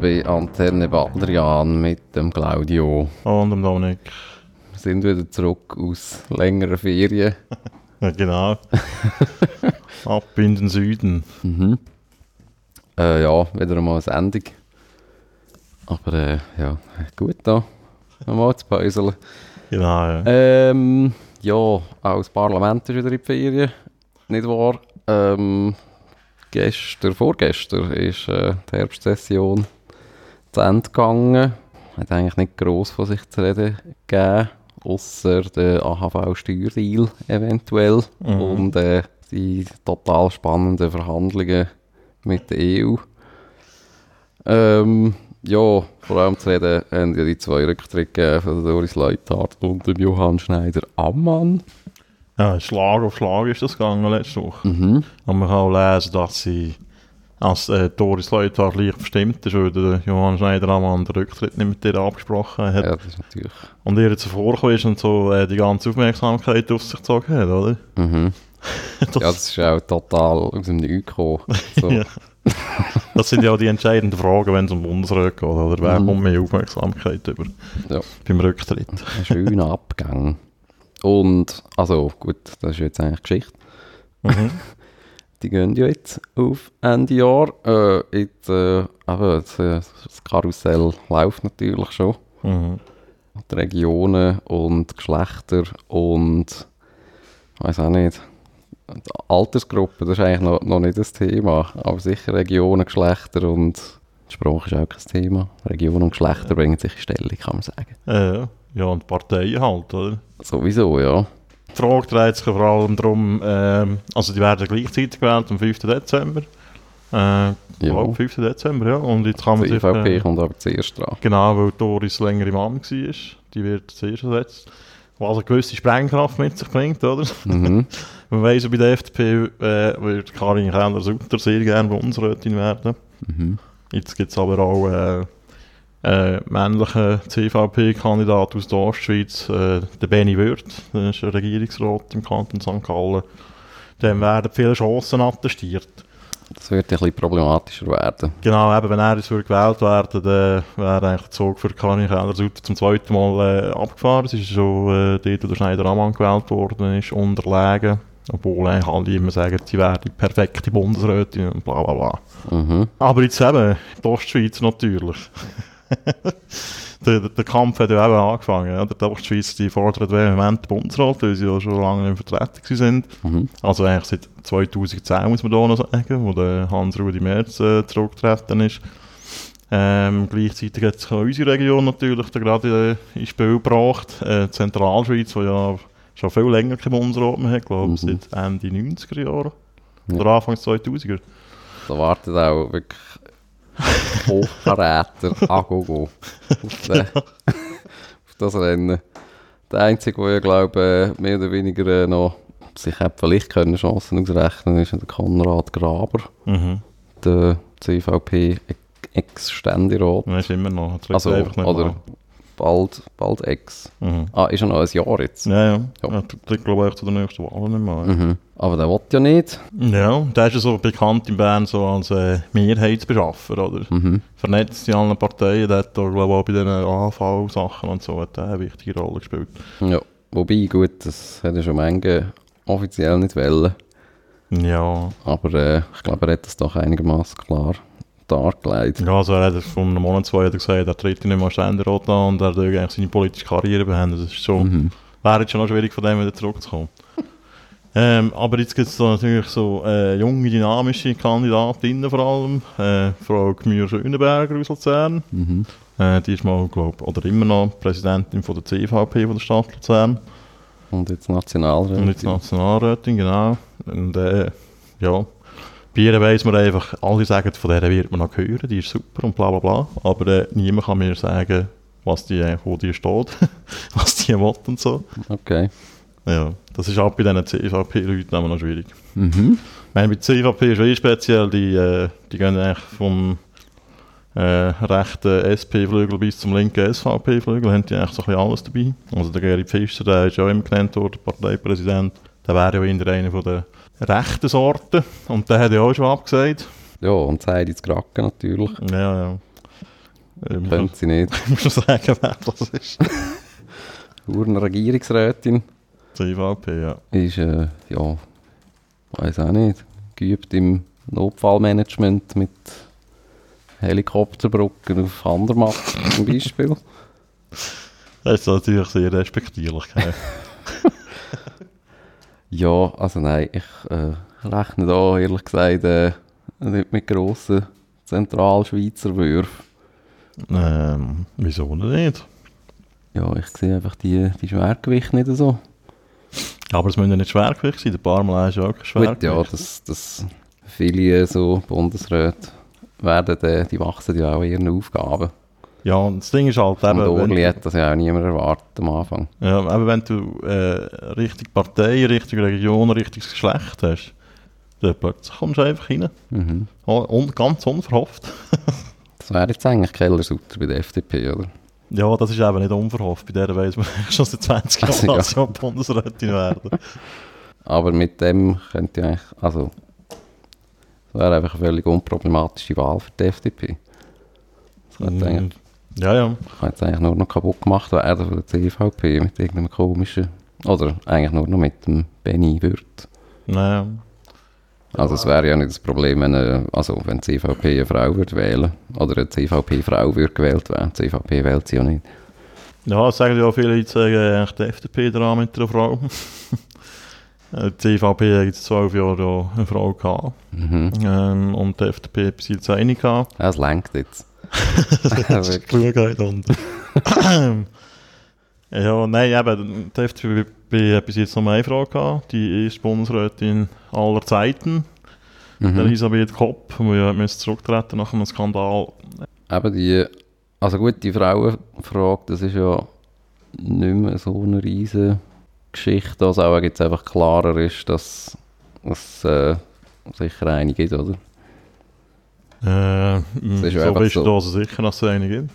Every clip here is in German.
Willkommen bei Antenne Baldrian mit dem Claudio. Und dem Dominik. Wir sind wieder zurück aus längeren Ferien. Ja, genau. Ab in den Süden. Mhm. Äh, ja, wieder einmal eine Sendung. Aber äh, ja, gut da. Nochmal zu päuseln. Genau, ja. Ähm, ja, auch das Parlament ist wieder in die Ferien. Nicht wahr? Ähm, gestern, vorgestern ist äh, die Herbstsession zu Ende gegangen. Hat eigentlich nicht gross von sich zu reden gegeben, außer der AHV-Steuerdeal eventuell Mhm. und äh, die total spannenden Verhandlungen mit der EU. Ähm, ja, vor allem zu reden haben ja die zwei Rücktritte von Doris Leuthard und dem Johann Schneider-Ammann. ja. Schlag auf Schlag ist das gegangen letzte Woche. Mhm. Und man kann auch lesen, dass sie als äh, Doris Leuthard leicht verstimmt ist, weil der Johann Schneider-Ammann den Rücktritt nicht mit ihr abgesprochen hat. Ja, das ist natürlich... Und ihr zuvorgekommen ist und so äh, die ganze Aufmerksamkeit auf sich gezogen hat, oder? Mhm. Das, Ja, das ist auch total aus dem Nichts gekommen. So. Ja. das sind ja die entscheidenden Fragen, wenn es um Bundesrat geht, oder? Wer Mhm. kommt mehr Aufmerksamkeit über Ja. beim Rücktritt? Ein schöner Abgang. Und, also gut, das ist jetzt eigentlich Geschichte. Mhm. Die gehen ja jetzt auf Ende Jahr. Äh, jetzt, äh, aber das, äh, das Karussell läuft natürlich schon. Mhm. Die Regionen und Geschlechter und ich weiß auch nicht. Die Altersgruppen, das ist eigentlich noch, noch nicht das Thema. Aber sicher Regionen, Geschlechter und Sprache ist auch kein Thema. Regionen und Geschlechter bringen sich in Stellung, kann man sagen. Äh, ja, und Parteien halt, oder? Sowieso, ja. Sich vor allem darum, ähm, also die werden gleichzeitig gewählt am 5. Dezember. Äh, Ja. glaube, 5. Dezember, ja. Und jetzt kann man Die sich... EVP Äh, kommt aber zuerst dran. genau, weil Doris länger im Amt war. Die wird zuerst ersetzt. Was eine gewisse Sprengkraft mit sich bringt, oder? Mhm. Man weiss, bei der FDP äh, wird Karin Keller-Sutter sehr gerne Bundesrätin werden. Mhm. Jetzt gibt es aber auch äh, äh, männlichen CVP-Kandidat aus der Ostschweiz, äh, der Benny Wirth, der ist Regierungsrat im Kanton St. Gallen. Dem werden viele Chancen attestiert. Das wird ein bisschen problematischer werden. Genau, eben, wenn er jetzt gewählt werden dann wäre eigentlich der Zug für Karin Keller-Sutter zum zweiten Mal äh, abgefahren. Es ist schon äh, dort, wo der Schneider-Ammann gewählt worden ist, unterlegen. Obwohl eigentlich alle immer sagen, sie wäre die perfekte Bundesrätin und bla bla bla. Mhm. Aber jetzt eben, die Ostschweiz natürlich. der, der Kampf hat ja eben angefangen. Ja. Die Ostschweiz die fordert vehement den Bundesrat, weil sie ja schon lange in Vertretung sind. Mhm. Also eigentlich seit 2010 muss man da noch sagen, wo der Hans-Rudi Merz äh, zurückgetreten ist. Ähm, gleichzeitig hat sich auch unsere Region natürlich da gerade äh, ins Spiel gebracht. Äh, die Zentralschweiz, die ja schon viel länger keinen Bundesrat mehr hat, glaube ich, Mhm. seit Ende 90er Jahre. Ja. Oder Anfang 2000er. Da wartet auch wirklich Hochkaräter Agogo auf, den, auf das Rennen. Der Einzige, der ja, glaube ich, mehr oder weniger äh, noch sich vielleicht können Chancen ausrechnen ist der Konrad Graber, Mhm. der CVP Ex-Ständerat. Er ist immer noch. Also, oder. Bald, bald Ex. Mhm. Ah, ist er noch ein Jahr jetzt? Ja, ja. Ja. Er tritt, glaube ich, zu den nächsten Wahlen nicht mehr. Mhm. Aber der will ja nicht. Ja, der ist ja so bekannt in Bern so als äh, Mehrheitsbeschaffer, oder? Mhm. Vernetzt in allen Parteien, der hat da, glaube ich, auch bei den AV-Sachen und so hat der eine wichtige Rolle gespielt. Ja. Wobei, gut, das hätte schon Menge offiziell nicht wollen. Ja. Aber äh, ich glaube, er hat das doch einigermaßen klar dargelegt. Ja, also er hat vor einem Monat, zwei hat er gesagt, er tritt nicht mehr Ständerat an und er will eigentlich seine politische Karriere beenden. Das ist schon, Mhm. wäre jetzt schon noch schwierig, von dem wieder zurückzukommen. ähm, aber jetzt gibt es da natürlich so äh, junge, dynamische Kandidatinnen vor allem. Äh, Frau Gmür Schönenberger aus Luzern. Mhm. Äh, die ist mal, glaube oder immer noch Präsidentin von der CVP von der Stadt Luzern. Und jetzt Nationalrat. Und jetzt Nationalrätin, genau. Und äh, ja, bei ihr weiss man einfach, alle sagen, von der wird man noch hören, die ist super und bla bla bla. Aber äh, niemand kann mir sagen, was die, äh, wo die steht, was die will und so. Okay. Ja, das ist auch bei diesen CVP-Leuten immer noch schwierig. Mhm. Ich meine, bei CVP ist eh speziell, die, äh, die gehen eigentlich vom äh, rechten SP-Flügel bis zum linken SVP-Flügel, haben die eigentlich so ein bisschen alles dabei. Also der Geri Pfister, der ist ja auch immer genannt worden, Parteipräsident, der wäre ja eher einer von der rechten Sorten und der hat ja auch schon abgesagt. Ja, und Heidi zu Kraken natürlich. Ja, ja. Muss, Könnte sie nicht. ich muss schon sagen, wer das ist. Urner Regierungsrätin CVP, ja. ist, äh, ja, weiß auch nicht, geübt im Notfallmanagement mit Helikopterbrücken auf Andermatt zum Beispiel. Das ist natürlich sehr respektierlich. Ja, also nein, ich äh, rechne da ehrlich gesagt äh, nicht mit grossen Zentralschweizer Würfen. ähm, wieso nicht? Ja, ich sehe einfach die, die Schwergewichte nicht so. Aber es müssen ja nicht Schwergewicht sein. Der Parmal ist ja auch kein Gut, Schwergewicht. ja, das, das viele so Bundesräte werden, äh, die wachsen ja auch ihren Aufgaben. Ja, und das Ding ist halt Und eben, Orli wenn, hat das ja auch niemand erwartet am Anfang. ja, eben wenn du äh, richtig Partei, richtig Region, richtiges Geschlecht hast, dann plötzlich kommst du einfach rein. Mhm. Oh, un, ganz unverhofft. Das wäre jetzt eigentlich Kellersutter bei der FDP, oder? Ja, das ist eben nicht unverhofft. Bei der weiss man schon seit 20 Also, Jahren, ja. dass sie Bundesrätin werden. Aber mit dem könnte ich eigentlich, also, das wäre einfach eine völlig unproblematische Wahl für die FDP. Das könnte eigentlich, Ja, ja. kann jetzt eigentlich nur noch kaputt gemacht werden von der CVP mit irgendeinem komischen, oder eigentlich nur noch mit dem Benny Wirth. Naja. Also es wäre ja nicht das Problem, wenn, äh, also wenn die CVP eine Frau würde wählen oder eine CVP-Frau würde gewählt werden. Die CVP wählt sie ja nicht. Ja, das sagen ja auch viele, die sagen, eigentlich die FDP dran mit einer Frau. Äh, die CVP hat jetzt zwölf Jahre ja eine Frau gehabt. Mhm. Ähm, und die FDP bis jetzt eine gehabt. Es lenkt jetzt. Das ist und... ja, nein, eben, die FDP hat bis jetzt noch eine Frau gehabt. Die erste Bundesrätin aller Zeiten. Mhm. Elisabeth Kopp, die ja zurücktreten nach einem Skandal. Eben die, also gut, die Frauenfrage, das ist ja nicht mehr so eine riesige Geschichte, also auch jetzt einfach klarer ist, dass es äh, sicher eine gibt, oder? Äh, ist so bist so. du also sicher, dass es eine gibt.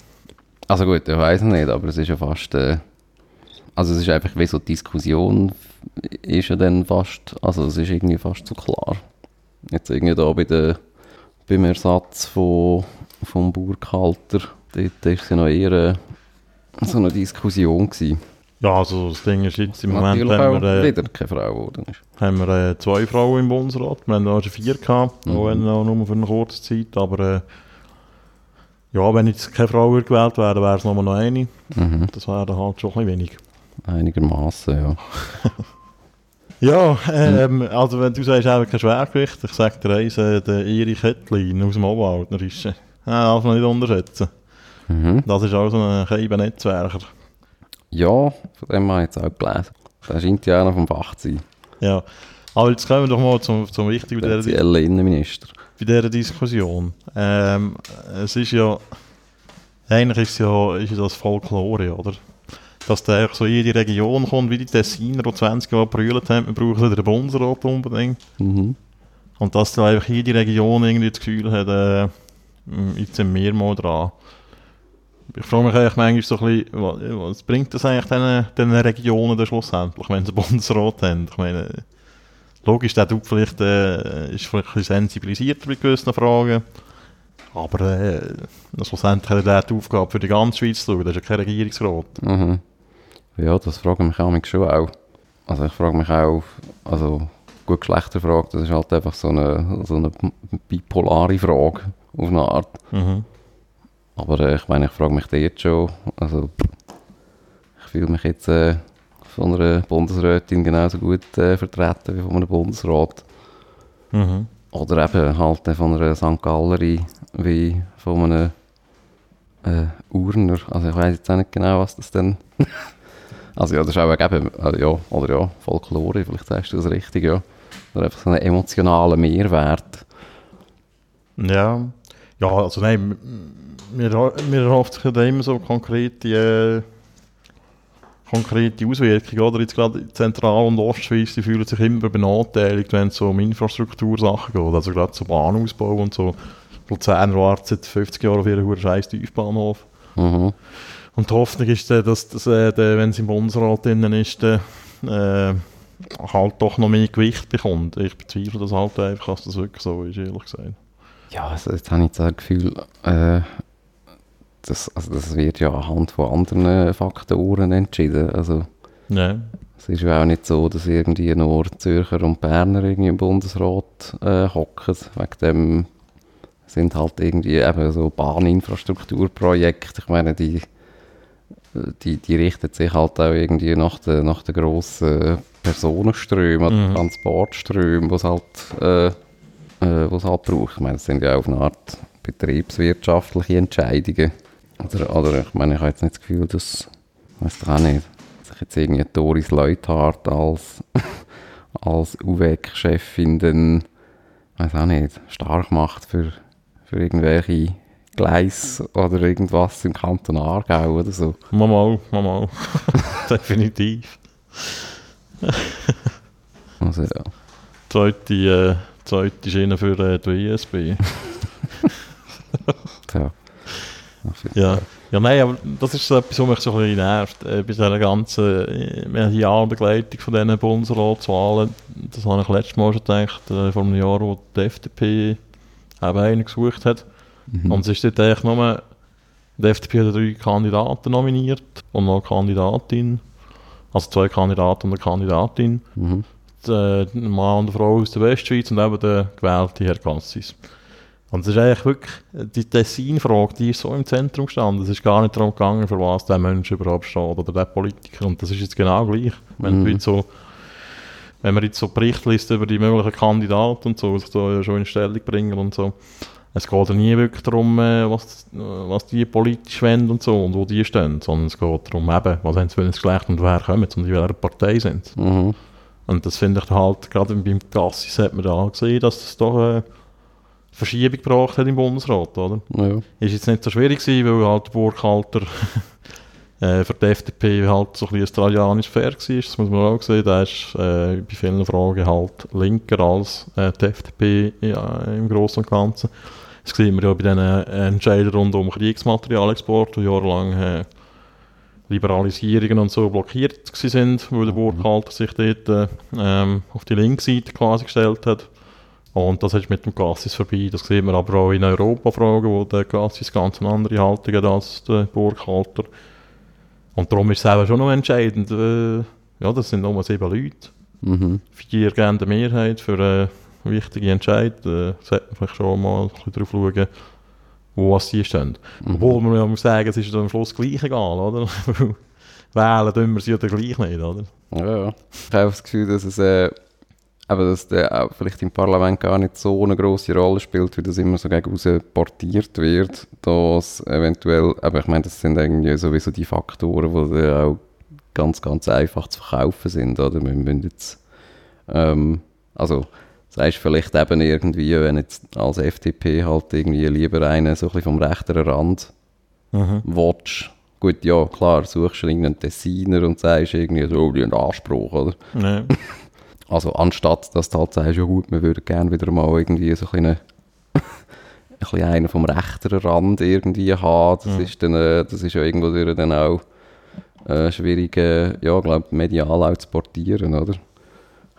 Also gut, ich weiß nicht, aber es ist ja fast, äh, also es ist einfach wie so Diskussion ist ja dann fast, also es ist irgendwie fast so klar. Jetzt irgendwie da bei der, beim Ersatz von, vom Burghalter, dort ist es ja noch eher äh, so eine Diskussion gewesen. Ja, also das Ding ist jetzt im Moment Natürlich haben wir, äh, wieder keine Frau geworden ist. haben wir äh, zwei Frauen im Bundesrat. Wir haben auch schon vier gehabt, Mhm. auch nur für eine kurze Zeit. Aber äh, ja, wenn jetzt keine Frau gewählt wäre, wäre es nur noch eine. Mhm. Das wäre dann halt schon ein bisschen wenig. Einigermaßen, ja. Ja, ähm, also wenn du sagst, eben kein Schwergewicht, ich sage dir eins, äh, der Erich Hettlin aus dem Obwaldner ist, äh, darf man nicht unterschätzen. Mhm. Das ist auch so ein Netzwerker. Ja, von dem habe ich jetzt auch gelesen. Der scheint ja noch vom Fach zu sein. Ja, aber jetzt kommen wir doch mal zum, zum Wichtigen bei dieser, Innenminister. bei dieser Diskussion. Ähm, es ist ja, eigentlich ist, ja, ist das Folklore, oder? Dass der so in jede Region kommt, wie die Tessiner, die 20 Jahre brüllt haben, wir brauchen den Bundesrat unbedingt. Mhm. Und dass da einfach jede Region irgendwie das Gefühl hat, äh, jetzt sind wir mal dran. Ich frage mich eigentlich manchmal so ein bisschen, wa- was bringt das eigentlich diesen, diesen Regionen dann schlussendlich, wenn sie Bundesrat haben? Ich meine, logisch, der tut vielleicht, äh, ist vielleicht ein bisschen sensibilisierter bei gewissen Fragen, aber äh, schlussendlich hat er die Aufgabe für die ganze Schweiz zu schauen, das ist ja kein Regierungsrat. Mhm. Ja, das frage ich mich auch schon auch. Also ich frage mich auch, also gut Geschlechterfrage, das ist halt einfach so eine, so eine bipolare Frage auf eine Art. Mhm. Aber äh, ich meine, ich frage mich dort schon, also ich fühle mich jetzt äh, von einer Bundesrätin genauso gut äh, vertreten wie von einem Bundesrat. Mhm. Oder eben halt von einer St. Gallery wie von einem äh, Urner. Also ich weiß jetzt auch nicht genau, was das denn... also ja, das ist auch eben, äh, ja, oder ja, Folklore, vielleicht sagst du das richtig, ja. Oder einfach so einen emotionalen Mehrwert. Ja, ja, also nein, mir, mir erhofft sich immer so konkrete, äh, konkrete Auswirkungen, oder? Jetzt gerade Zentral- und Ostschweiz, die fühlen sich immer benachteiligt, wenn es so um Infrastruktursachen geht, also gerade so Bahnausbau und so. Luzern wartet seit 50 Jahren auf ihren scheiß Tiefbahnhof. Mhm. Und die Hoffnung ist, dann, dass, dass äh, der, wenn es im Bundesrat drin ist, äh, halt doch noch mehr Gewicht bekommt. Ich bezweifle das halt einfach, dass das wirklich so ist, ehrlich gesagt. Ja, also jetzt habe ich das Gefühl, äh, das, also das wird ja anhand von anderen Faktoren entschieden. Also Ja. es ist ja auch nicht so, dass irgendwie nur Zürcher und Berner irgendwie im Bundesrat äh, hocken. Wegen dem sind halt irgendwie eben so Bahninfrastrukturprojekte. Ich meine, die, die, die richten sich halt auch irgendwie nach den, nach den grossen Personenströmen, Mhm. Transportströmen, die es halt, äh, äh, halt braucht. Ich meine, das sind ja auf eine Art betriebswirtschaftliche Entscheidungen. Oder, oder ich meine, ich habe jetzt nicht das Gefühl, dass, ich weiß doch auch nicht, sich jetzt irgendwie Doris Leuthard als, als UWEC-Chefin dann, weiß auch nicht, stark macht für, für irgendwelche Gleis oder irgendwas im Kanton Aargau oder so. Mal, mal, mal, mal. Definitiv. Also ja. Zweite, äh, zweite Schiene für äh, die WSB. Tja. Ja. Ja, nein, aber das ist so etwas, was mich so ein bisschen nervt. Äh, bei dieser ganzen äh, Medialbegleitung von diesen Bundesratswahlen, das habe ich letztes Mal schon gedacht, äh, vor einem Jahr, wo die FDP eben einen gesucht hat. Mhm. Und es ist dort eigentlich nur, die FDP hat drei Kandidaten nominiert und noch eine Kandidatin. Also zwei Kandidaten und eine Kandidatin. Mhm. Die, äh, ein Mann und eine Frau aus der Westschweiz und eben der gewählte Herr Cassis. Und es ist eigentlich wirklich, äh, die Tessin-Frage, die ist so im Zentrum gestanden. Es ist gar nicht darum gegangen, für was der Mensch überhaupt steht oder der Politiker. Und das ist jetzt genau gleich. Wenn, Mhm. so, wenn man jetzt so Berichte liest über die möglichen Kandidaten und so, sich da ja schon in Stellung bringen und so. Es geht ja nie wirklich darum, äh, was, äh, was die politisch wollen und so und wo die stehen, sondern es geht darum, eben, was haben sie für ein Geschlecht und wer kommen und in welcher Partei sind. Mhm. Und das finde ich halt, gerade beim Gassis hat man da gesehen, dass das doch eine Verschiebung gebracht hat im Bundesrat, oder? Ja. Ist jetzt nicht so schwierig gewesen, weil halt der Burkhalter äh, für die FDP halt so ein bisschen ein Trajanisch Fair war, das muss man auch sehen. Der ist äh, bei vielen Fragen halt linker als äh, die FDP ja, im Großen und Ganzen. Das sehen wir ja bei diesen äh, Entscheidungen rund um Kriegsmaterialexport, die jahrelang äh, Liberalisierungen und so blockiert sind, weil der Burkhalter sich dort äh, ähm, auf die linke Seite quasi gestellt hat. Und das ist mit dem Gassis vorbei. Das sieht man aber auch in Europafragen, wo der Gassis ganz eine andere Haltung hat als der Burkhalter. Und darum ist es eben schon noch entscheidend. Äh, ja, das sind nur sieben Leute. Mhm. Vier geben eine Mehrheit für äh, wichtige Entscheidungen. Äh, sollte man vielleicht schon mal ein bisschen drauf schauen, wo was die stehen. Mhm. Obwohl man ja muss sagen, es ist am Schluss gleich egal, oder? Wählen tun wir sie ja gleich nicht, oder? Ja, ja. Ich habe das Gefühl, dass es äh, aber dass der auch vielleicht im Parlament gar nicht so eine große Rolle spielt, wie das immer so gegen raus portiert wird, dass eventuell, aber ich meine, das sind irgendwie sowieso die Faktoren, die auch ganz, ganz einfach zu verkaufen sind, oder? Wir müssen jetzt, ähm, also, sagst vielleicht eben irgendwie, wenn jetzt als FDP halt irgendwie lieber einen so ein bisschen vom rechteren Rand Mhm. watch. Gut, ja, klar, suchst du irgendeinen Tessiner und sagst irgendwie so, die haben Anspruch, oder? Nee. Also anstatt, dass du halt sagst, ja gut, wir würden gerne wieder mal irgendwie so ein bisschen, ein bisschen einen vom rechteren Rand irgendwie haben. Das, Mhm. ist, dann, äh, das ist ja irgendwo dann auch äh, schwierig, äh, ja, glaube medial auch zu portieren, oder?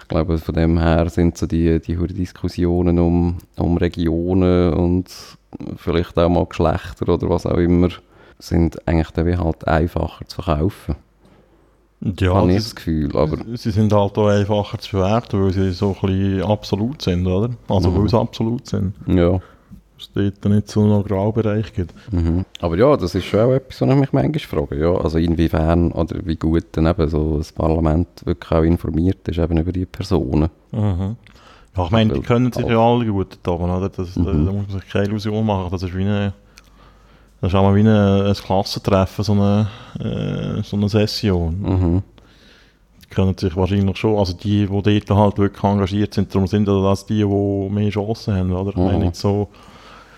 Ich glaube, von dem her sind so die, die Diskussionen um, um Regionen und vielleicht auch mal Geschlechter oder was auch immer, sind eigentlich dann wie halt einfacher zu verkaufen. Ja, habe ich sie, das Gefühl, aber sie sind halt auch einfacher zu bewerten, weil sie so ein bisschen absolut sind, oder? Also Mhm. weil sie absolut sind. ja. Es dort nicht so einen Graubereich gibt. Mhm. Aber ja, das ist schon auch etwas, was ich mich manchmal frage. Ja, also inwiefern oder wie gut dann eben so das Parlament wirklich auch informiert ist eben über die Personen. Mhm. Ja, ich meine, die können sich ja alle gut oben, oder? Das, da, Mhm. da muss man sich keine Illusion machen. Das ist wie eine, das ist auch mal wie eine, ein Klassentreffen, so eine, äh, so eine Session. Mhm. Die können sich wahrscheinlich schon, also die, die dort halt wirklich engagiert sind, darum sind das die, die mehr Chancen haben, oder? Ich meine, Mhm. nicht so,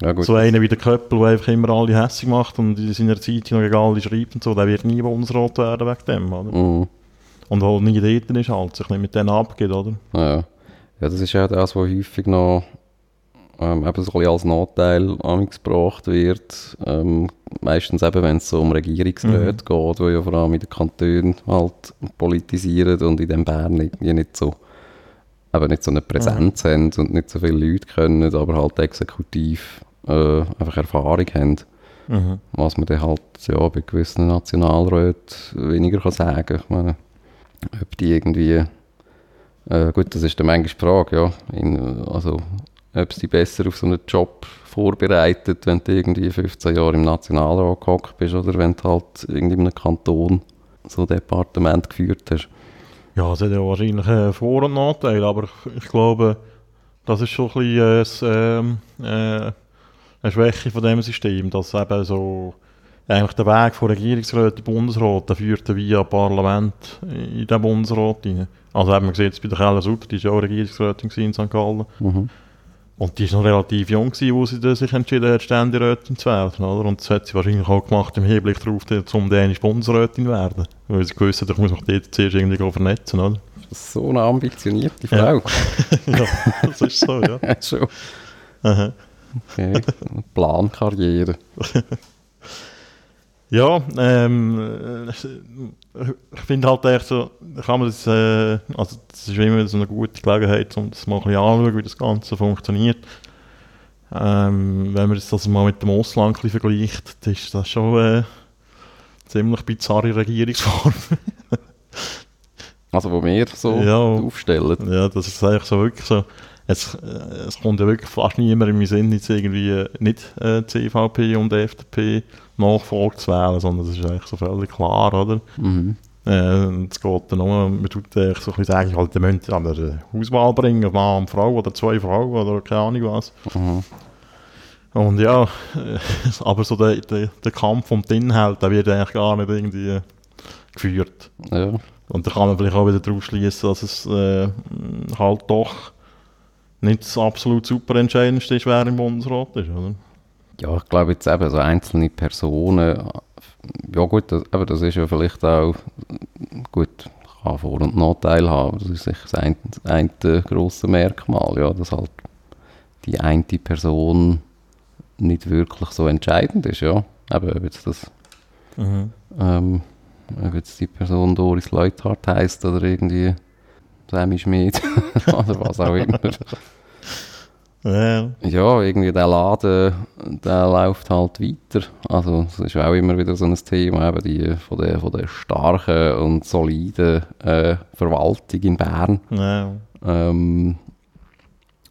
Ja gut. so einer wie der Köppel, der einfach immer alle hässlich macht und in seiner Zeit noch gegen alle schreibt und so, der wird nie Bundesrat werden wegen dem, oder? Mhm. Und halt nie dort ist halt, sich nicht mit denen abgeht, oder? Ja. ja, das ist ja das, was häufig noch ähm, eben so ein bisschen als Nachteil amigs gebracht wird. Ähm, meistens eben, wenn es so um Regierungsräte geht, die ja vor allem in den Kantonen halt politisieren und in dem Bern irgendwie nicht so aber nicht so eine Präsenz haben und nicht so viele Leute können, aber halt exekutiv äh, einfach Erfahrung haben. Mhm. Was man dann halt ja, bei gewissen Nationalräten weniger kann sagen. Ich meine, ob die irgendwie, äh, gut, das ist dann manchmal die Frage, ja, in, also ob sie besser auf so einen Job vorbereitet, wenn du irgendwie 15 Jahre im Nationalrat gehockt bist oder wenn du halt irgendwie in einem Kanton so ein Departement geführt hast. Ja, es hat ja wahrscheinlich äh, Vor- und Nachteile, aber ich, ich glaube, das ist schon ein bisschen äh, ähm, äh, eine Schwäche von dem System, dass eben so eigentlich der Weg von Regierungsrat in Bundesrat, der führt via Parlament in den Bundesrat rein. Also eben, man sieht es bei der Keller Sutter, die ist ja auch Regierungsrätin in St. Gallen. Mhm. Und die ist noch relativ jung gewesen, wo sie sich entschieden hat, Ständerätin zu werden, oder? Und das hat sie wahrscheinlich auch gemacht im Hinblick darauf, um dänische Bundesrätin zu werden. Weil sie gewusst hat, ich muss mich dort zuerst irgendwie vernetzen, oder? So eine ambitionierte Frau. ja, das ist so, ja. Schon. Aha. Okay. Plankarriere. Ja, ähm, äh, ich finde halt echt so, kann man das, äh, also das ist immer so eine gute Gelegenheit, um das mal ein bisschen anzuschauen, wie das Ganze funktioniert. Ähm, wenn man das also mal mit dem Ausland ein bisschen vergleicht, dann ist das schon äh, eine ziemlich bizarre Regierungsform. Also wo wir so Ja. aufstellen. ja, das ist eigentlich so wirklich so, es, äh, es kommt ja wirklich fast niemand in meinen Sinn, jetzt irgendwie äh, nicht äh, CVP und FDP Nachfolge zu wählen, sondern das ist eigentlich so völlig klar, oder? Mhm. Äh, es geht dann nur, man tut eigentlich so ein bisschen sagen, halt, die müssen an der Auswahl bringen, Mann und Frau oder zwei Frauen oder keine Ahnung was. Mhm. Und ja, äh, aber so der, der, der Kampf um den Inhalt, der wird eigentlich gar nicht irgendwie äh, geführt. Ja. Und da kann man vielleicht auch wieder daraus schließen, dass es äh, halt doch nicht das absolut super Entscheidendste ist, wer im Bundesrat ist, oder? Ja, ich glaube jetzt eben so einzelne Personen, ja gut, das, aber das ist ja vielleicht auch, gut, kann Vor- und Nachteile haben, das ist sicher das ein, das eine grosse Merkmal, ja, dass halt die eine Person nicht wirklich so entscheidend ist, ja. Eben, ob jetzt das, ähm, ob jetzt die Person Doris Leuthard heisst oder irgendwie Sammy Schmidt oder was auch immer. Ja, Ja, irgendwie der Laden, der läuft halt weiter. Also das ist auch immer wieder so ein Thema, eben die von der, von der starken und soliden äh, Verwaltung in Bern. ja. Ähm,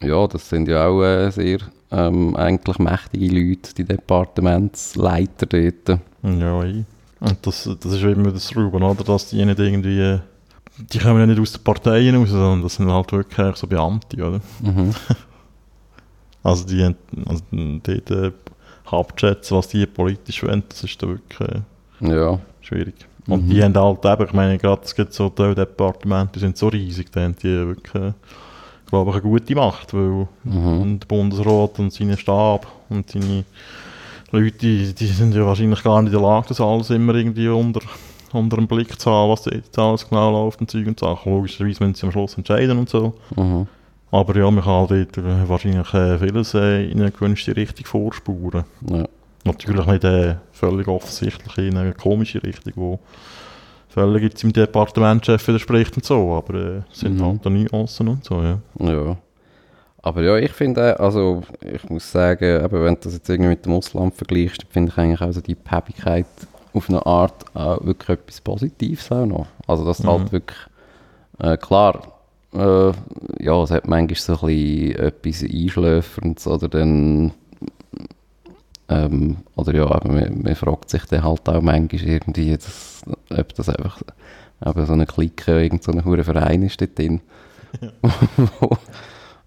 ja, das sind ja auch äh, sehr ähm, eigentlich mächtige Leute, die Departementsleiter dort. Ja, eh. Und das, das ist immer das Ruben, oder? Dass die nicht irgendwie. Die kommen ja nicht aus den Parteien raus, sondern das sind halt wirklich so Beamte, oder? Mhm. Also die also äh, abzuschätzen, was die politisch wollen, das ist da wirklich äh, Ja, schwierig. Und Mhm. die haben halt eben, ich meine, gerade es gibt so Teildepartemente, die sind so riesig, da haben die wirklich, äh, glaube ich, eine gute Macht, weil Mhm. der Bundesrat und seine Stab und seine Leute, die, die sind ja wahrscheinlich gar nicht in der Lage, das alles immer irgendwie unter, unter dem Blick zu haben, was jetzt alles genau läuft und Zeug und Sachen. Logischerweise müssen sie am Schluss entscheiden und so. mhm. Aber ja, man kann dort äh, wahrscheinlich äh, vieles äh, in eine gewünschte Richtung vorspuren. ja. Natürlich nicht äh, völlig offensichtlich in eine komische Richtung, wo völlig jetzt im Departementschef widerspricht und so, aber äh, es sind Mhm. halt da Nuancen und so, ja. Ja. Aber ja, ich finde, also ich muss sagen, eben, wenn du das jetzt irgendwie mit dem Ausland vergleichst, finde ich eigentlich also die Päppigkeit auf eine Art auch wirklich etwas Positives auch noch. Also dass Mhm. halt wirklich, äh, klar, äh, ja, es hat manchmal so ein bisschen etwas Einschläferndes oder dann, ähm, oder ja, aber man, man fragt sich dann halt auch manchmal irgendwie, dass, ob das einfach eben so eine Clique, irgend so ein hoher Verein ist dort drin. wo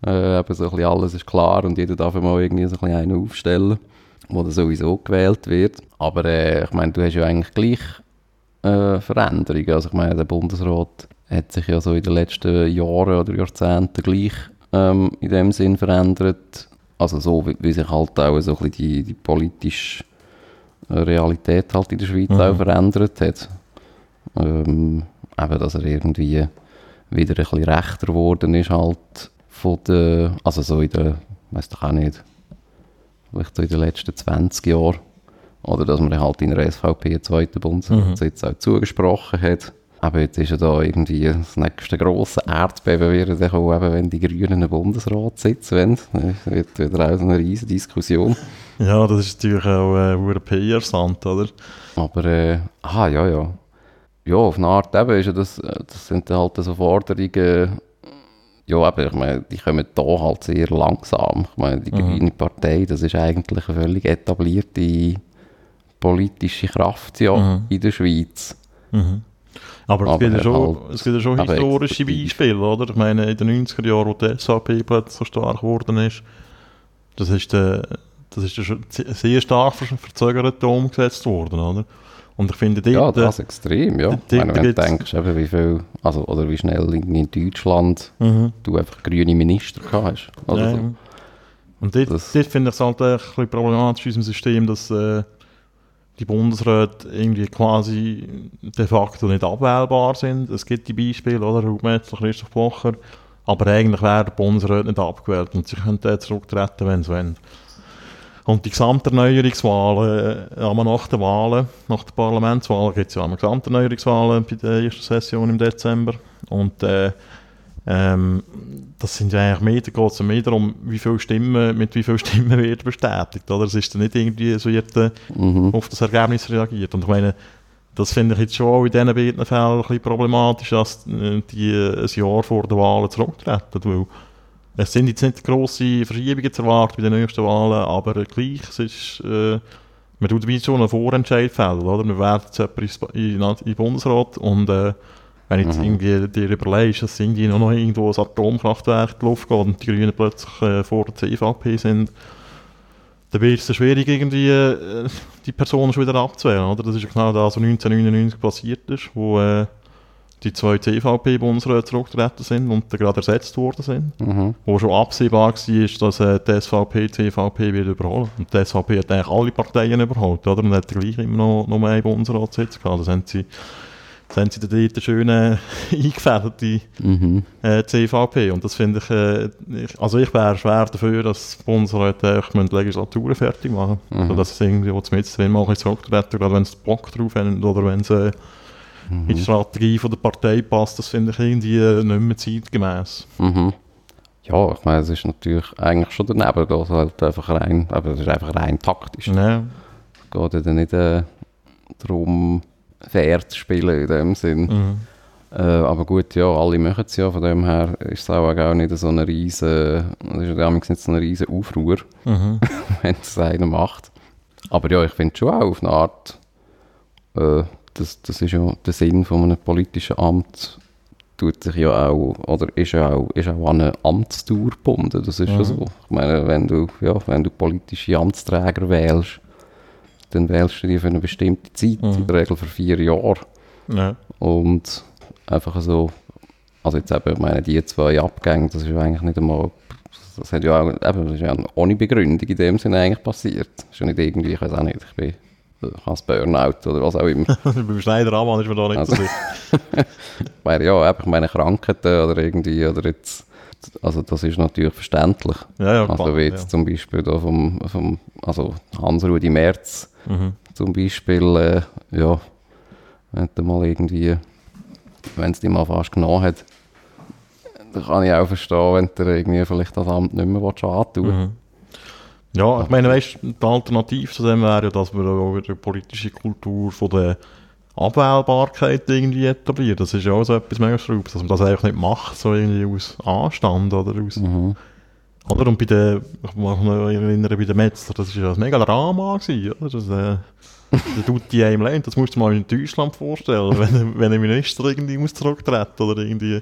äh, eben so ein bisschen alles ist klar und jeder darf mal irgendwie so ein bisschen einen aufstellen, wo dann sowieso gewählt wird. Aber äh, ich meine, du hast ja eigentlich gleich äh, Veränderungen. Also ich meine, der Bundesrat hat sich ja so in den letzten Jahren oder Jahrzehnten gleich ähm, in dem Sinn verändert. Also so, wie, wie sich halt auch so ein bisschen die, die politische äh, Realität halt in der Schweiz Mhm. auch verändert hat. Ähm, eben, dass er irgendwie wieder ein bisschen rechter geworden ist halt von der, also so in der, weiß doch auch nicht, vielleicht so in den letzten 20 Jahren. Oder dass man halt in der SVP einen zweiten Bundesratssitz auch zugesprochen hat. aber jetzt ist ja da irgendwie das nächste grosse Erdbeben wird dann kommen, eben wenn die Grünen im Bundesrat sitzen wollen. Das wird wieder auch so eine riesige Diskussion. Ja, das ist natürlich auch äh, ein PR-Sand, oder? Aber, äh, aha, ja, ja. Ja, auf eine Art eben ist ja das, äh, das sind halt so Forderungen, ja, aber ich meine, die kommen da halt sehr langsam. Ich meine, die Mhm. Grüne Partei, das ist eigentlich eine völlig etablierte politische Kraft ja, Mhm. in der Schweiz. Mhm. Aber, es Aber gibt ja schon, halt- es gibt ja schon historische. Beispiele, oder? Ich meine, in den 90er Jahren, wo die SAP plötzlich so stark geworden ist, das ist, der, das ist ja sehr stark ver- verzögert umgesetzt worden, oder? Und ich finde, Ja, dort, das extrem, ja. dort Ich meine, wenn du denkst, eben, wie viel, also, oder wie schnell in, Deutschland mhm. du einfach grüne Minister hast. Also, Ja. so. Und dort, Das- dort finde ich es halt ein bisschen problematisch in unserem System, dass äh, die Bundesräte irgendwie quasi de facto nicht abwählbar sind. Es gibt die Beispiele, oder? Raummetzler, Christoph Blocher. Aber eigentlich wäre der Bundesrat nicht abgewählt und sie könnten zurücktreten, wenn sie wollen. Und die Gesamterneuerungswahlen, äh, aber nach den Wahlen, nach den Parlamentswahlen gibt es ja auch Gesamterneuerungswahlen bei der ersten Session im Dezember. Und äh, ähm, das sind ja eigentlich mehr, da geht es ja mehr darum, wie viele Stimmen, mit wie vielen Stimmen wird bestätigt. Oder? Es ist dann nicht irgendwie, es wird äh, Mhm. auf das Ergebnis reagiert. Und ich meine, das finde ich jetzt schon auch in diesen beiden Fällen ein bisschen problematisch, dass äh, die äh, ein Jahr vor der Wahlen zurücktreten. Weil es sind jetzt nicht grosse Verschiebungen zu erwarten bei den nächsten Wahlen, aber gleich, es ist, äh, man tut wie so einen Vorentscheid fällen, oder? Man wählt jetzt jemanden in den Bundesrat und äh, wenn jetzt Mhm. irgendwie dir überlegst, dass irgendwie noch noch irgendwo ein Atomkraftwerk in die Luft geht und die Grünen plötzlich äh, vor der CVP sind, dann wird es schwierig, irgendwie äh, die Person schon wieder abzuwählen. Oder? Das ist ja genau das, was 1999 passiert ist, wo äh, die zwei CVP-Bundesräte zurückgetreten sind und gerade ersetzt worden sind. Mhm. Wo schon absehbar war, dass äh, die SVP die CVP wird überholen. Und die SVP hat eigentlich alle Parteien überholt, oder? Und hat gleich immer noch, noch mehr Bundesratssitz gehabt. Das haben sie, das haben sie dort schön äh, eingefädelt, die Mhm. äh, CVP. Und das finde ich, äh, ich, also ich wäre schwer dafür, dass die Bundesräte echt die Legislaturen fertig machen. Mhm. Also, dass es irgendwie, wo mit drin mal ein zurücktreten, gerade wenn sie Bock drauf haben oder wenn es äh, in die Strategie von der Partei passt, das finde ich irgendwie äh, nicht mehr zeitgemäß. Mhm. Ja, ich meine, es ist natürlich eigentlich schon daneben, da halt einfach rein, aber es ist einfach rein taktisch. Es geht ja dann nicht äh, darum, fair zu spielen in dem Sinn. Mhm. Äh, aber gut, ja, alle machen es ja, von dem her ist es auch, auch nicht so eine riesen, es ist ja damals nicht so eine riesen Aufruhr, Mhm. wenn es einer macht. Aber ja, ich finde schon auch auf eine Art, äh, das, das ist ja der Sinn von einem politischen Amt, tut sich ja auch, oder ist ja auch, ist auch an eine Amtsdauer gebunden, das ist ja Mhm. so. Ich meine, wenn du, ja, wenn du politische Amtsträger wählst, dann wählst du die für eine bestimmte Zeit, Mhm. in der Regel für vier Jahre. Ja. Und einfach so, also jetzt eben, ich meine, die zwei Abgänge, das ist ja eigentlich nicht einmal, das hat ja auch, eben, das ist ja ohne Begründung in dem Sinne eigentlich passiert. Das ist ja nicht irgendwie, ich weiß auch nicht, ich bin, ich habe Burnout oder was auch immer. Beim Schneider Amann ist man da nicht Also-. Weil ja, ich meine Krankheiten oder irgendwie, oder jetzt, also das ist natürlich verständlich. Ja, ja, Also klar, wie jetzt zum Beispiel da vom, vom also Hans-Rudi Merz ja. Mhm. zum Beispiel, äh, ja, wenn du mal irgendwie, wenn es dich mal fast genommen hat, dann kann ich auch verstehen, wenn du dir irgendwie vielleicht das Amt nicht mehr willst antun willst. Mhm. Ja, ich meine, weißt, die Alternative zu dem wäre ja, dass wir auch wieder eine politische Kultur von der Abwählbarkeit irgendwie etablieren. Das ist ja auch so etwas mega Schraubes, dass man das einfach nicht macht, so irgendwie aus Anstand oder aus... Mhm. Oder? Und bei der, ich mich erinnern, bei den Metzler, das war ja ein mega Drama, gewesen, oder? Das, äh, der tut die einem leid, das musst du mal in Deutschland vorstellen, wenn, wenn ein Minister irgendwie muss zurücktreten oder irgendwie...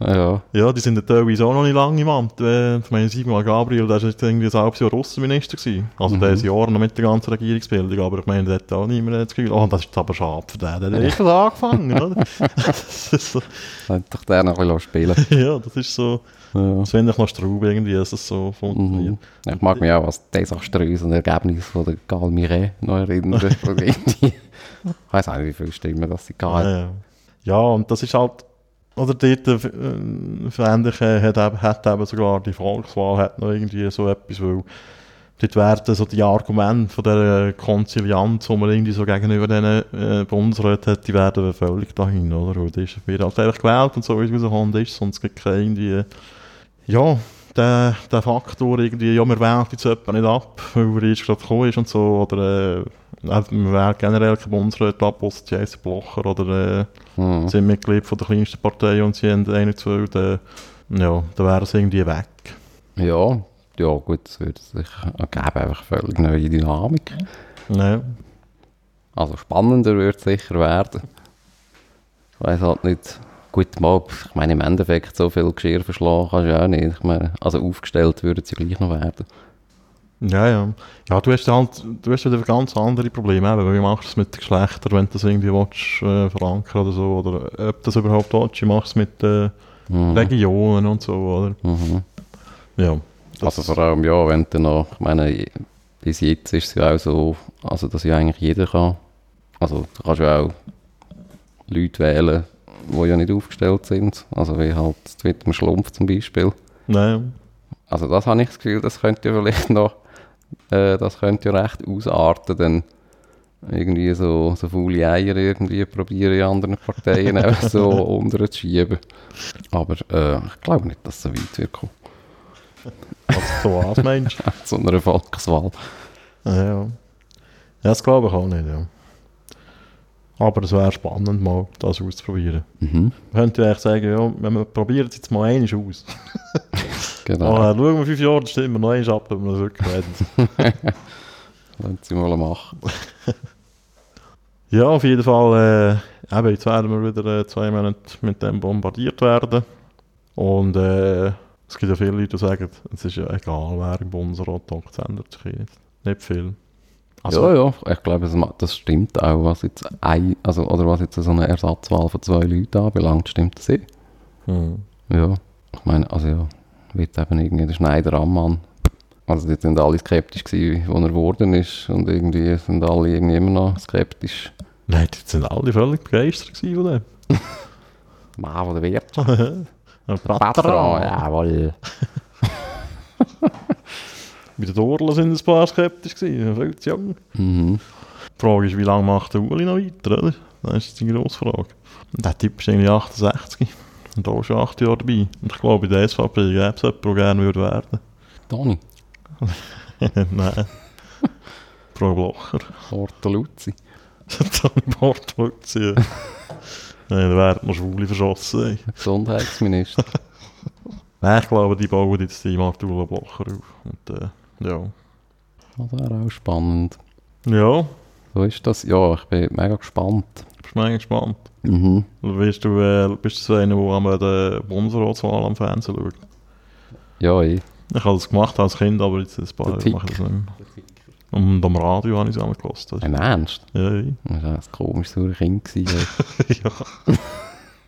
Ja, Ja, die sind ja teilweise auch noch nicht lange im Amt. Äh, Ich meine, Simon Gabriel, der war jetzt irgendwie ein halbes Jahr Außenminister. gewesen. Also Mhm. der ist Jahr noch mit der ganzen Regierungsbildung, aber ich meine, der hat auch niemand das Gefühl, oh, das ist aber schade für den, der hat echt angefangen, oder? so, hätte ich den noch ein bisschen spielen ja, das ist so, ja. das finde ich noch Straub irgendwie, dass es so funktioniert. Mhm. Ich mag mich auch an das desaströse Ergebnis von der Gal Miret noch erinnern. Und ich weiß auch nicht, wie viele Stimmen das sie Ja, gehabt ja. ja, und das ist halt, oder dort, äh, äh, hat, eben- hat eben sogar die Volkswahl hat noch irgendwie so etwas, weil dort werden so die Argumente von der Konzilianz, die man irgendwie so gegenüber diesen äh, Bundesräten hat, die werden völlig dahin, oder? Und das wird halt einfach gewählt und so wie es rausgekommen ist, sonst gibt es keine irgendwie, ja, der, der Faktor irgendwie, ja, wir wählen jetzt jemanden nicht ab, weil er jetzt gerade gekommen ist und so, oder äh, wir wählen generell kein Bundesrat ab, die heißen Blocher, oder äh, Mhm. sind Mitglied von der kleinsten Partei und sie haben einen, zwei, dann, ja, dann wären sie irgendwie weg. Ja, ja gut, es würde sich ergeben, einfach völlig neue Dynamik. Ja. Also spannender wird es sicher werden. Ich weiß halt nicht, gut, mal, ich meine im Endeffekt so viel Geschirr verschlagen kannst du auch nicht. Ich meine, also aufgestellt würden sie gleich noch werden. Ja, ja. Ja, du hast halt, du hast wieder ganz andere Probleme, eben, wie machst du es mit den Geschlechtern, wenn du das irgendwie willst, äh, verankern oder so, oder ob das überhaupt willst, wie machst du es mit den Mhm. Regionen und so, oder? Mhm. Ja. Also vor allem, ja, wenn du noch, ich meine, bis jetzt ist es ja auch so, also dass ja eigentlich jeder kann, also du kannst ja auch Leute wählen, die ja nicht aufgestellt sind, also wie halt mit dem Schlumpf zum Beispiel. Nein. Also das habe ich das Gefühl, das könnte ja vielleicht noch, äh, das könnte ja recht ausarten, dann irgendwie so, so faule Eier irgendwie probieren in anderen Parteien einfach so unter zu schieben. Aber äh, ich glaube nicht, dass es so weit wird kommen, Also so was meinst zu einer Volkswahl. du? Ja, das glaube ich auch nicht, ja. Aber es wäre spannend, mal das auszuprobieren. Mhm. Man könnte eigentlich sagen, ja, wenn wir probieren es jetzt mal einmal aus. Genau, Aber schauen wir fünf Jahre, dann stimmen wir noch einmal ab, ob wir das wirklich werden. wollen sie mal machen. Ja, auf jeden Fall, äh, eben, jetzt werden wir wieder äh, zwei Monate mit dem bombardiert werden. Und äh, es gibt ja viele Leute, die sagen, es ist ja egal, wer im Bundesrat hockt, es ändert sich eh nicht. Nicht viel. Also, ja, ja, ich glaube, das, stimmt auch, was jetzt ein, also, oder was jetzt so eine Ersatzwahl von zwei Leuten anbelangt, stimmt das eh? Hm. Ja, ich meine, also ja, wird eben irgendwie der Schneider Ammann. Also die sind alle skeptisch gewesen, wo er geworden ist und irgendwie sind alle irgendwie immer noch skeptisch. Nein, die sind alle völlig begeistert gewesen von dem. Mann, der wird. Ja, Patron, jawohl. Bei den Dorlen sind ein paar skeptisch gewesen, viel zu jung. Mhm. Die Frage ist, wie lange macht der Uli noch weiter, oder? Das ist die grosse Frage. Der Typ ist irgendwie 68 und auch schon 8 Jahre dabei. Und ich glaube, bei der SVP gäbe es jemanden, der gerne würde werden Toni, Nein. Frau Blocher. Ortoluzzi. Toni Bortoluzzi. Nein, da werden noch Schwule verschossen. ey. Gesundheitsminister. Nein, ich glaube, die bauen jetzt die Martula Blocher auf. Und, äh, ja. Das wäre auch spannend. Ja, So ist das. Ja, ich bin mega gespannt. bist du mega gespannt. Mhm. Bist du, äh, bist du so einer, der am der Bundesratswahl am Fernsehen schaut? Ja, eh. Ich habe das gemacht als Kind, aber jetzt ein paar Jahre mache ich das nicht mehr. Und am Radio habe ich es auch gehört. Im Ernst? Ja, ja. Das war ein komisches Kind. ja.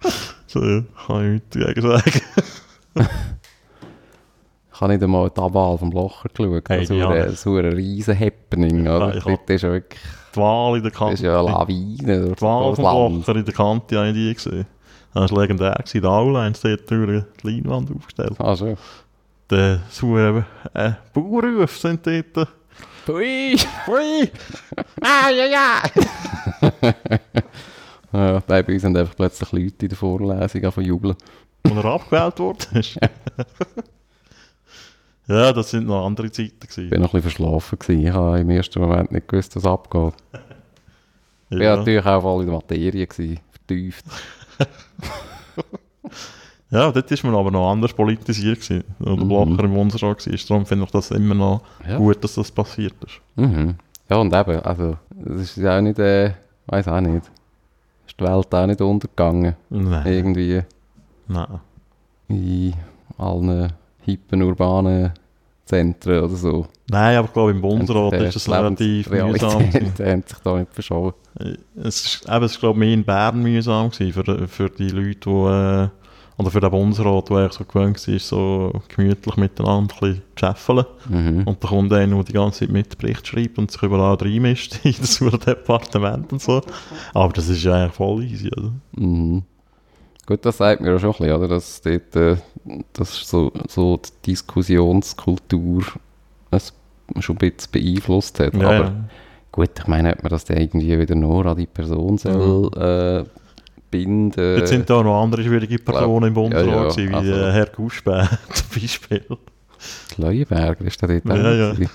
so, ja, kann ich nichts dagegen sagen. Ich habe nicht einmal die Abwahl vom Blocher geschaut. Hey, so, ja. ein, so ein riesen Happening, oder? Ja, Dort ist ja wirklich Die Wahl in der das Kante. ist ja eine Lawine durch Die Wahl das vom. Blocher in der Kante habe ich die gesehen. Das war legendär. Die sie dort durch die Leinwand aufgestellt. Ah, schon. Der sauer äh, Bauernrufe sind dort. Hui! Hui! Ah, ja, ja! ja, bei uns sind einfach plötzlich Leute in der Vorlesung angefangen jubeln. Als er abgewählt worden ist. ja, das sind noch andere Zeiten Ich gewesen. war noch ein bisschen verschlafen. Gewesen. Ich habe im ersten Moment nicht gewusst, was abgeht. Ich war Ja. natürlich auch voll in der Materie, gewesen, vertieft. ja, dort ist man aber noch anders politisiert gewesen. Oder Mhm. Blocher im Bundesrat war. Darum finde ich das immer noch Ja. gut, dass das passiert ist. Mhm. Ja, und eben, also, es ist ja auch nicht, äh, weiß auch nicht. Ist die Welt auch nicht untergegangen. Nein. Irgendwie Nein. in allen hippen urbanen Zentren oder so. Nein, aber ich glaube, im Bundesrat Und, äh, ist es die relativ mühsam. Gewesen. hat sich da nicht verschoben. Es ist, eben, es ist glaube ich, mehr in Bern mühsam für, für die Leute, die, äh, oder für den Bundesrat, der so gewöhnt war, so gemütlich miteinander ein bisschen zu scheffeln. Mhm. Und da kommt einer, der die ganze Zeit Mitbericht schreibt und sich überall reinmischt in das Departement und so. Aber das ist ja eigentlich voll easy, oder? Mhm. Gut, das sagt mir auch schon ein bisschen, oder? Dass dort, äh, dass so, so die Diskussionskultur ein schon ein bisschen beeinflusst hat. Ja, Aber ja. gut, ich meine, ob man das dann irgendwie wieder nur an die Person soll, äh, binden Jetzt sind da noch andere schwierige Personen im Bundesrat, ja, ja, wie also- äh, Herr Guschbä zum Beispiel. Leuenberger ist der dort Ja, auch ja.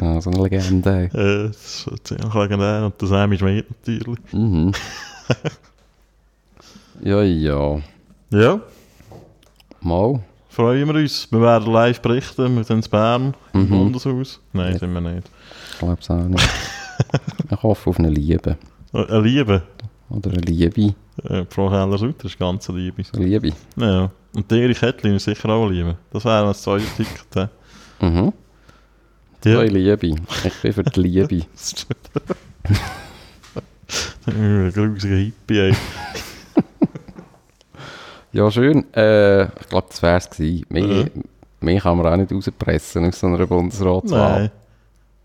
ja. So eine Legende. Äh, das ist ziemlich legendär. Und der Sammy Schmidt natürlich. Mhm. ja, ja. Ja, Mal. freuen wir uns. Wir werden live berichten. Wir sind in Bern, im Mhm. Bundeshaus. Nein, Ja. sind wir nicht. Ich glaube es auch nicht. ich hoffe auf eine Liebe. Eine Liebe. Oder eine Liebe. Äh, Frau Keller-Sutter ist ganz eine Liebe. Liebe. Ja. Und die Erich Kettlin ist sicher auch eine Liebe. Das wäre das zweite Ticket. Mhm. Ja. Zwei Liebe. Ich bin für die Liebe. Ein grusiger Hippie, ey. Ja, schön. Äh, ich glaube, das wäre es gewesen. Mehr, Mhm. mehr kann man auch nicht rauspressen aus so einer Bundesratswahl. Nein.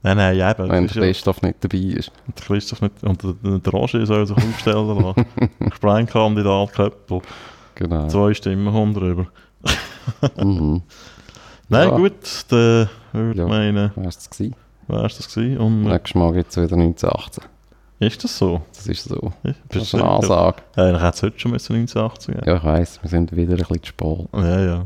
Nein, nein, ja, eben. Wenn das der ist ja- Christoph nicht dabei ist. Der Christoph nicht, und der, der Roger soll sich aufstellen lassen. Sprengkandidat Köppel. Genau. Zwei Stimmen kommen drüber. Mhm. Nein, Ja. gut, dann würde Ja. ich meinen, Wäre es gewesen. wäre es das gewesen. Und Nächstes Mal gibt es wieder 1918. ist das so? Das ist so. Das ist eine? Ansage. Ja, Eigentlich hätte es heute schon müssen 1980 geben. Ja, ich weiss, wir sind wieder ein bisschen zu spät. Ja, ja.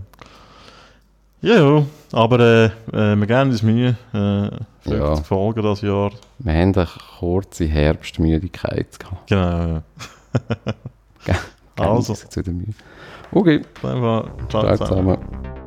Ja, ja. Aber äh, äh, wir geben uns Mühe. Äh, 50 Ja. Folgen das Jahr. Wir haben eine kurze Herbstmüdigkeit gehabt. Genau, ja. Also. jetzt wieder Mühe. Okay, ciao ciao zusammen. zusammen.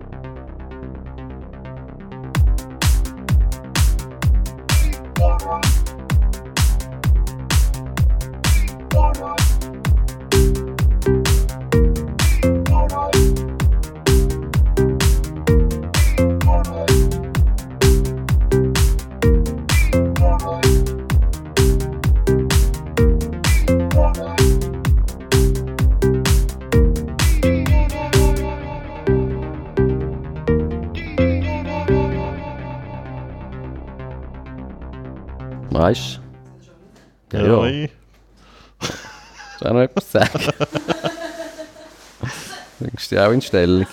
Sagen? Bringst du dich auch in Stellung?